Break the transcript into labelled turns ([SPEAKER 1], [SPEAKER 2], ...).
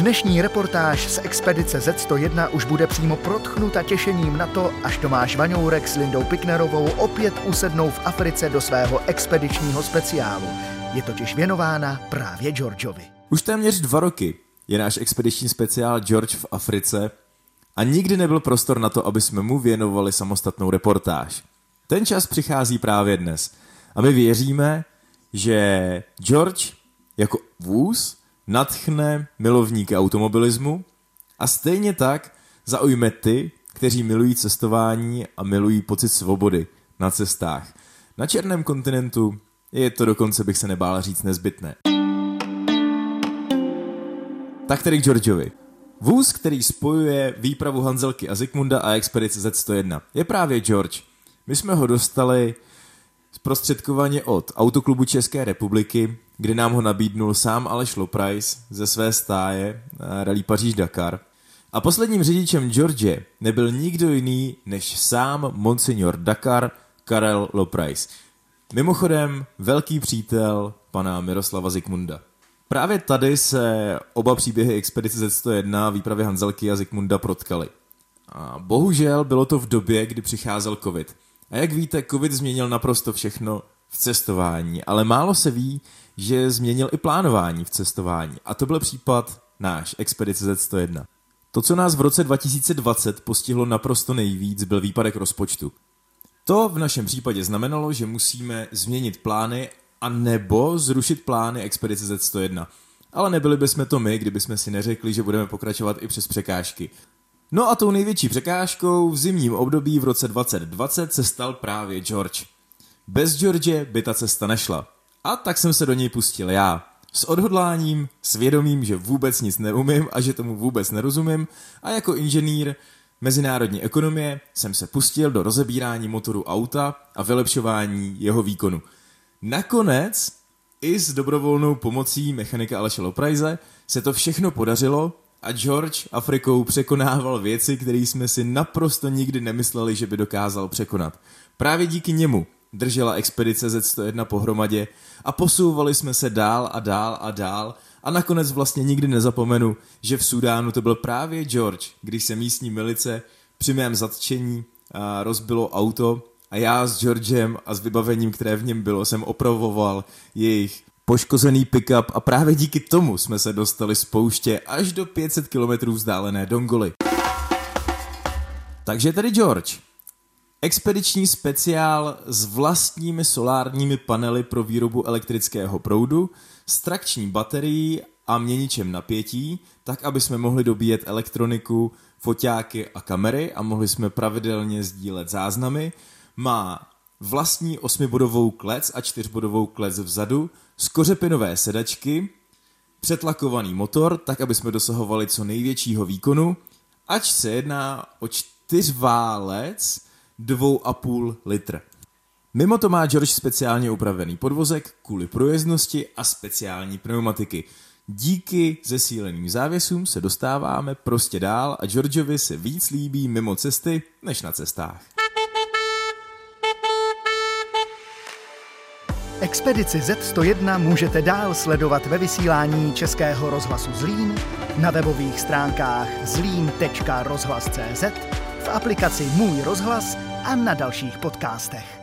[SPEAKER 1] Dnešní reportáž z expedice Z101 už bude přímo protchnuta těšením na to, až Tomáš Vaňourek s Lindou Piknerovou opět usednou v Africe do svého expedičního speciálu. Je totiž věnována právě Georgeovi.
[SPEAKER 2] Už téměř dva roky je náš expediční speciál George v Africe a nikdy nebyl prostor na to, aby jsme mu věnovali samostatnou reportáž. Ten čas přichází právě dnes a my věříme, že George jako vůz natchne milovníky automobilismu a stejně tak zaujme ty, kteří milují cestování a milují pocit svobody na cestách. Na černém kontinentu je to dokonce, bych se nebál říct, nezbytné. Tak tedy k Georgeovi. Vůz, který spojuje výpravu Hanzelky a Zikmunda a expedice Z101, je právě George. My jsme ho dostali zprostředkovaně od Autoklubu České republiky, kde nám ho nabídnul sám Aleš Loprajs ze své stáje eh, Rally Paříž-Dakar. A posledním řidičem George nebyl nikdo jiný než sám Monsignor Dakar Karel Loprajs. Mimochodem velký přítel pana Miroslava Zikmunda. Právě tady se oba příběhy expedice Z101, výpravy Hanzelky a Zikmunda protkaly. A bohužel bylo to v době, kdy přicházel covid. A jak víte, covid změnil naprosto všechno v cestování, ale málo se ví, že změnil i plánování v cestování. A to byl případ náš, Expedice Z101. To, co nás v roce 2020 postihlo naprosto nejvíc, byl výpadek rozpočtu. To v našem případě znamenalo, že musíme změnit plány a nebo zrušit plány Expedice Z101. Ale nebyli bychom to my, kdybychom si neřekli, že budeme pokračovat i přes překážky. No a tou největší překážkou v zimním období v roce 2020 se stal právě George. Bez George by ta cesta nešla. A tak jsem se do něj pustil já. S odhodláním, svědomím, že vůbec nic neumím a že tomu vůbec nerozumím a jako inženýr mezinárodní ekonomie jsem se pustil do rozebírání motoru auta a vylepšování jeho výkonu. Nakonec i s dobrovolnou pomocí mechanika Aleše Loprajze se to všechno podařilo a George Afrikou překonával věci, které jsme si naprosto nikdy nemysleli, že by dokázal překonat. Právě díky němu držela expedice Z101 pohromadě a posouvali jsme se dál a dál a dál a nakonec vlastně nikdy nezapomenu, že v Sudánu to byl právě George, když se místní milice při mém zatčení rozbilo auto a já s Georgem a s vybavením, které v něm bylo, jsem opravoval jejich poškozený pickup a právě díky tomu jsme se dostali z pouště až do 500 km vzdálené Dongoly. Takže tedy George. Expediční speciál s vlastními solárními panely pro výrobu elektrického proudu, s trakční baterií a měničem napětí, tak aby jsme mohli dobíjet elektroniku, foťáky a kamery a mohli jsme pravidelně sdílet záznamy, má vlastní osmibodovou klec a čtyřbodovou klec vzadu, skořepinové sedačky, přetlakovaný motor, tak aby jsme dosahovali co největšího výkonu, ač se jedná o čtyřválec 2,5 litr. Mimo to má George speciálně upravený podvozek kvůli průjezdnosti a speciální pneumatiky. Díky zesíleným závěsům se dostáváme prostě dál a Georgeovi se víc líbí mimo cesty než na cestách.
[SPEAKER 1] Expedici Z101 můžete dál sledovat ve vysílání Českého rozhlasu Zlín, na webových stránkách zlín.rozhlas.cz, v aplikaci Můj rozhlas a na dalších podcastech.